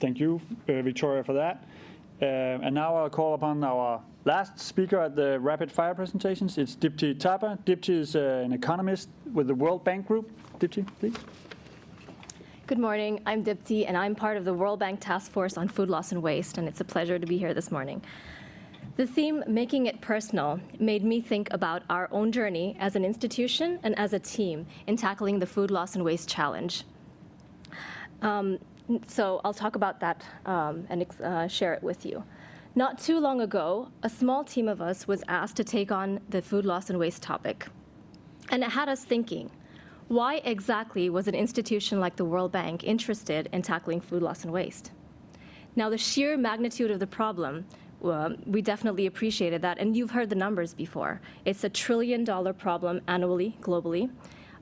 Thank you, uh, Victoria, for that. Uh, and now I'll call upon our last speaker at the rapid fire presentations. It's Dipti Thapa. Dipti is uh, an economist with the World Bank Group. Dipti, please. Good morning. I'm Dipti, and I'm part of the World Bank Task Force on Food Loss and Waste, and it's a pleasure to be here this morning. The theme, Making It Personal, made me think about our own journey as an institution and as a team in tackling the food loss and waste challenge. Um, so I'll talk about that um, and uh, share it with you. Not too long ago, a small team of us was asked to take on the food loss and waste topic. And it had us thinking why exactly was an institution like the World Bank interested in tackling food loss and waste? Now, the sheer magnitude of the problem, uh, we definitely appreciated that, and you've heard the numbers before. It's a trillion dollar problem annually, globally.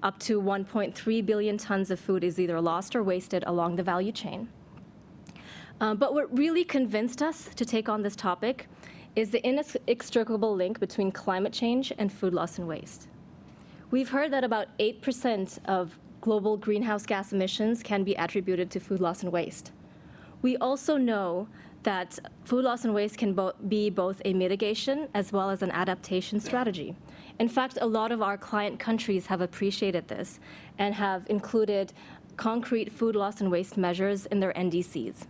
Up to 1.3 billion tons of food is either lost or wasted along the value chain. Uh, but what really convinced us to take on this topic is the inextricable link between climate change and food loss and waste. We've heard that about 8% of global greenhouse gas emissions can be attributed to food loss and waste. We also know that food loss and waste can bo be both a mitigation as well as an adaptation strategy. In fact, a lot of our client countries have appreciated this and have included concrete food loss and waste measures in their NDCs.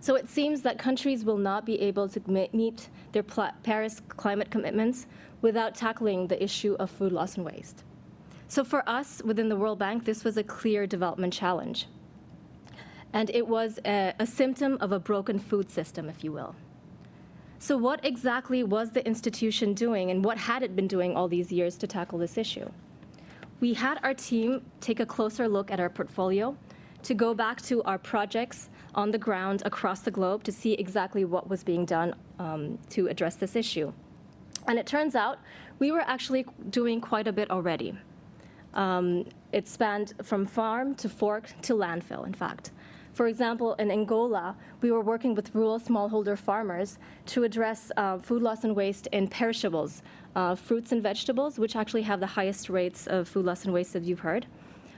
So it seems that countries will not be able to meet their Paris climate commitments without tackling the issue of food loss and waste. So for us within the World Bank, this was a clear development challenge. And it was a, a symptom of a broken food system, if you will. So, what exactly was the institution doing, and what had it been doing all these years to tackle this issue? We had our team take a closer look at our portfolio to go back to our projects on the ground across the globe to see exactly what was being done um, to address this issue. And it turns out we were actually doing quite a bit already. Um, it spanned from farm to fork to landfill, in fact. For example, in Angola, we were working with rural smallholder farmers to address uh, food loss and waste in perishables, uh, fruits and vegetables, which actually have the highest rates of food loss and waste, as you've heard.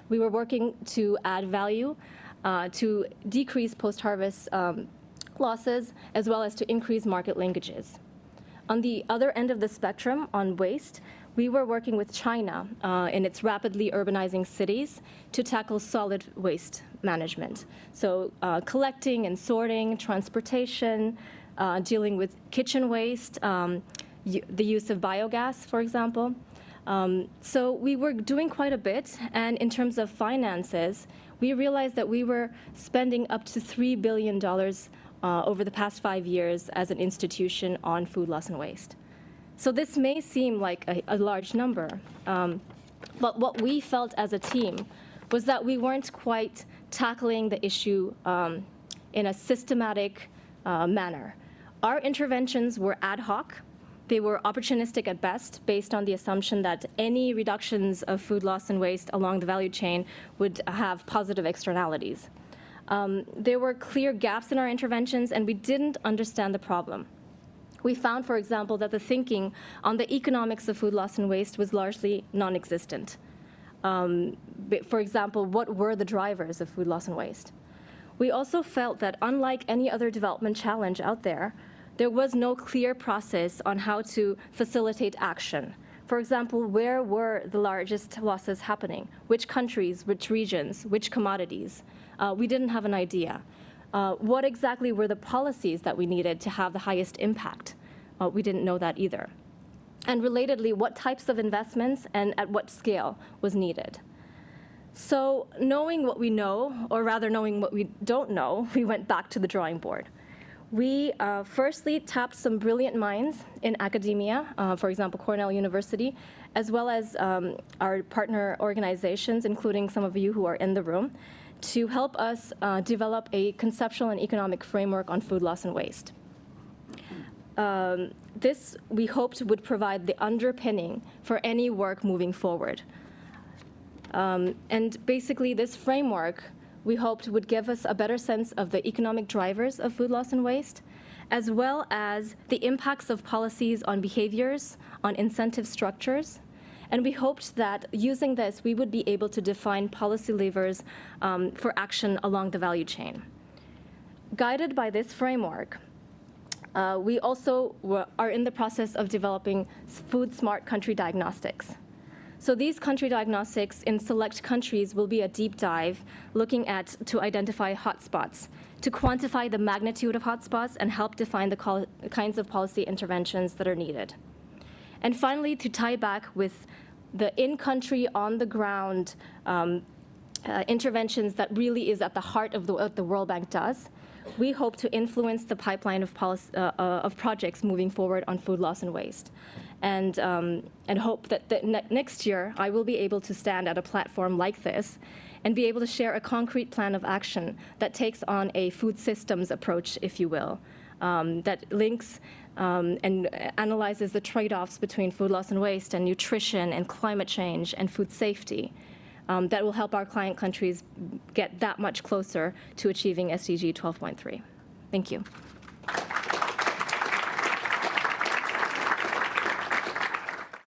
We were working to add value, uh, to decrease post-harvest um, losses, as well as to increase market linkages. On the other end of the spectrum, on waste, we were working with China uh, in its rapidly urbanizing cities to tackle solid waste management. So, uh, collecting and sorting, transportation, uh, dealing with kitchen waste, um, the use of biogas, for example. Um, so, we were doing quite a bit, and in terms of finances, we realized that we were spending up to $3 billion uh, over the past five years as an institution on food loss and waste. So this may seem like a, a large number, um, but what we felt as a team was that we weren't quite tackling the issue um, in a systematic uh, manner. Our interventions were ad hoc. They were opportunistic at best, based on the assumption that any reductions of food loss and waste along the value chain would have positive externalities. Um, there were clear gaps in our interventions, and we didn't understand the problem. We found, for example, that the thinking on the economics of food loss and waste was largely non existent. Um, for example, what were the drivers of food loss and waste? We also felt that, unlike any other development challenge out there, there was no clear process on how to facilitate action. For example, where were the largest losses happening? Which countries, which regions, which commodities? Uh, we didn't have an idea. Uh, what exactly were the policies that we needed to have the highest impact? Uh, we didn't know that either. And relatedly, what types of investments and at what scale was needed? So, knowing what we know, or rather knowing what we don't know, we went back to the drawing board. We uh, firstly tapped some brilliant minds in academia, uh, for example, Cornell University, as well as um, our partner organizations, including some of you who are in the room, to help us uh, develop a conceptual and economic framework on food loss and waste. Um, this, we hoped, would provide the underpinning for any work moving forward. Um, and basically, this framework, we hoped, would give us a better sense of the economic drivers of food loss and waste, as well as the impacts of policies on behaviors, on incentive structures, and we hoped that using this, we would be able to define policy levers um, for action along the value chain. guided by this framework, uh, we also were, are in the process of developing food smart country diagnostics. So these country diagnostics in select countries will be a deep dive looking at to identify hotspots, to quantify the magnitude of hotspots and help define the kinds of policy interventions that are needed. And finally, to tie back with the in-country, on-the-ground um, uh, interventions that really is at the heart of the, what the World Bank does, we hope to influence the pipeline of, policy, uh, uh, of projects moving forward on food loss and waste. And, um, and hope that, that ne- next year I will be able to stand at a platform like this and be able to share a concrete plan of action that takes on a food systems approach, if you will, um, that links um, and analyzes the trade offs between food loss and waste and nutrition and climate change and food safety. Um, that will help our client countries get that much closer to achieving SDG 12.3. Thank you.